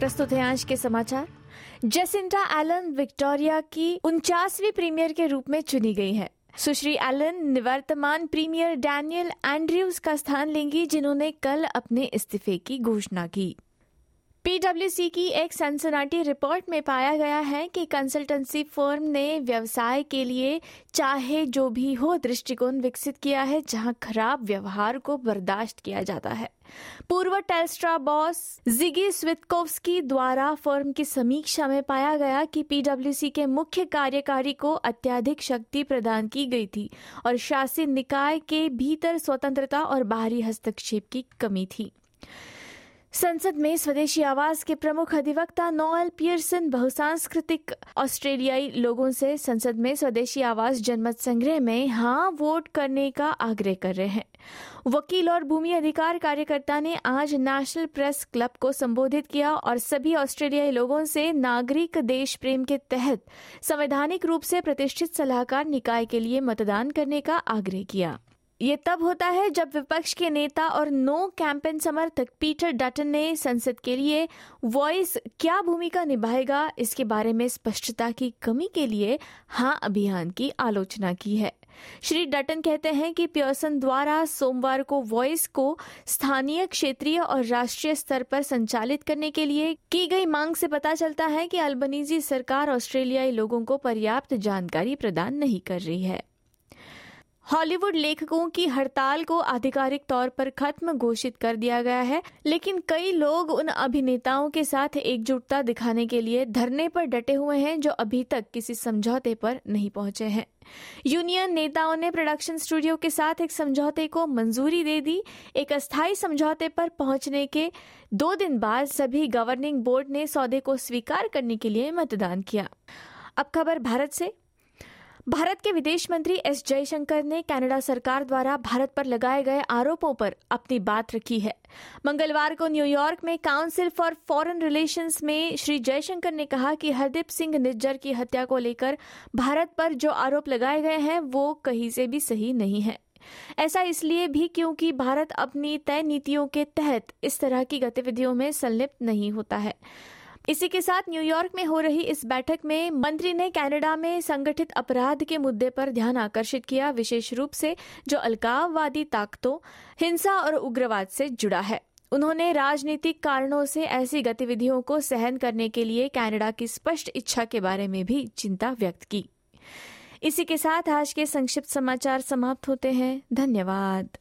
प्रस्तुत है आज के समाचार। जेसिंटा एलन विक्टोरिया की उनचासवीं प्रीमियर के रूप में चुनी गई है। सुश्री एलन निवर्तमान प्रीमियर डैनियल एंड्रयूज का स्थान लेंगी, जिन्होंने कल अपने इस्तीफे की घोषणा की। पीडब्ल्यूसी की एक सनसनाटी रिपोर्ट में पाया गया है कि कंसल्टेंसी फर्म ने व्यवसाय के लिए चाहे जो भी हो दृष्टिकोण विकसित किया है, जहाँ खराब व्यवहार को बर्दाश्त किया जाता है। पूर्व टेल्स्ट्रा बॉस जिगी स्वितकोव्सकी द्वारा फर्म की समीक्षा में पाया गया कि पीडब्ल्यूसी के मुख्य कार्यकारी को अत्याधिक शक्ति प्रदान की गई थी और शासी निकाय के भीतर स्वतंत्रता और बाहरी हस्तक्षेप की कमी थी। संसद में स्वदेशी आवाज़ के प्रमुख अधिवक्ता नोएल पियर्सन बहुसांस्कृतिक ऑस्ट्रेलियाई लोगों से संसद में स्वदेशी आवाज़ जनमत संग्रह में हाँ वोट करने का आग्रह कर रहे हैं। वकील और भूमि अधिकार कार्यकर्ता ने आज नेशनल प्रेस क्लब को संबोधित किया और सभी ऑस्ट्रेलियाई लोगों से नागरिक देश प्रेम के तहत संवैधानिक रूप से प्रतिष्ठित सलाहकार निकाय के लिए मतदान करने का आग्रह किया। ये तब होता है जब विपक्ष के नेता और नो कैंपेन समर्थक पीटर डटन ने संसद के लिए वॉइस क्या भूमिका निभाएगा, इसके बारे में स्पष्टता की कमी के लिए हाँ अभियान की आलोचना की है। श्री डटन कहते हैं कि पियर्सन द्वारा सोमवार को वॉइस को स्थानीय, क्षेत्रीय और राष्ट्रीय स्तर पर संचालित करने के लिए की गई मांग से पता चलता है कि अल्बनीजी सरकार ऑस्ट्रेलियाई लोगों को पर्याप्त जानकारी प्रदान नहीं कर रही है। हॉलीवुड लेखकों की हड़ताल को आधिकारिक तौर पर खत्म घोषित कर दिया गया है, लेकिन कई लोग उन अभिनेताओं के साथ एकजुटता दिखाने के लिए धरने पर डटे हुए हैं जो अभी तक किसी समझौते पर नहीं पहुँचे हैं। यूनियन नेताओं ने प्रोडक्शन स्टूडियो के साथ एक समझौते को मंजूरी दे दी। एक अस्थायी समझौते पर पहुँचने के दो दिन बाद सभी गवर्निंग बोर्ड ने सौदे को स्वीकार करने के लिए मतदान किया। अब खबर भारत से। भारत के विदेश मंत्री एस जयशंकर ने कनाडा सरकार द्वारा भारत पर लगाए गए आरोपों पर अपनी बात रखी है। मंगलवार को न्यूयॉर्क में काउंसिल फॉर फॉरेन रिलेशंस में श्री जयशंकर ने कहा कि हरदीप सिंह निज्जर की हत्या को लेकर भारत पर जो आरोप लगाए गए हैं, वो कहीं से भी सही नहीं है। ऐसा इसलिए भी क्योंकि भारत अपनी तय नीतियों के तहत इस तरह की गतिविधियों में संलिप्त नहीं होता है। इसी के साथ न्यूयॉर्क में हो रही इस बैठक में मंत्री ने कनाडा में संगठित अपराध के मुद्दे पर ध्यान आकर्षित किया, विशेष रूप से जो अलगाववादी ताकतों, हिंसा और उग्रवाद से जुड़ा है। उन्होंने राजनीतिक कारणों से ऐसी गतिविधियों को सहन करने के लिए कनाडा की स्पष्ट इच्छा के बारे में भी चिंता व्यक्त की। इसी के साथ आज के संक्षिप्त समाचार समाप्त होते हैं। धन्यवाद।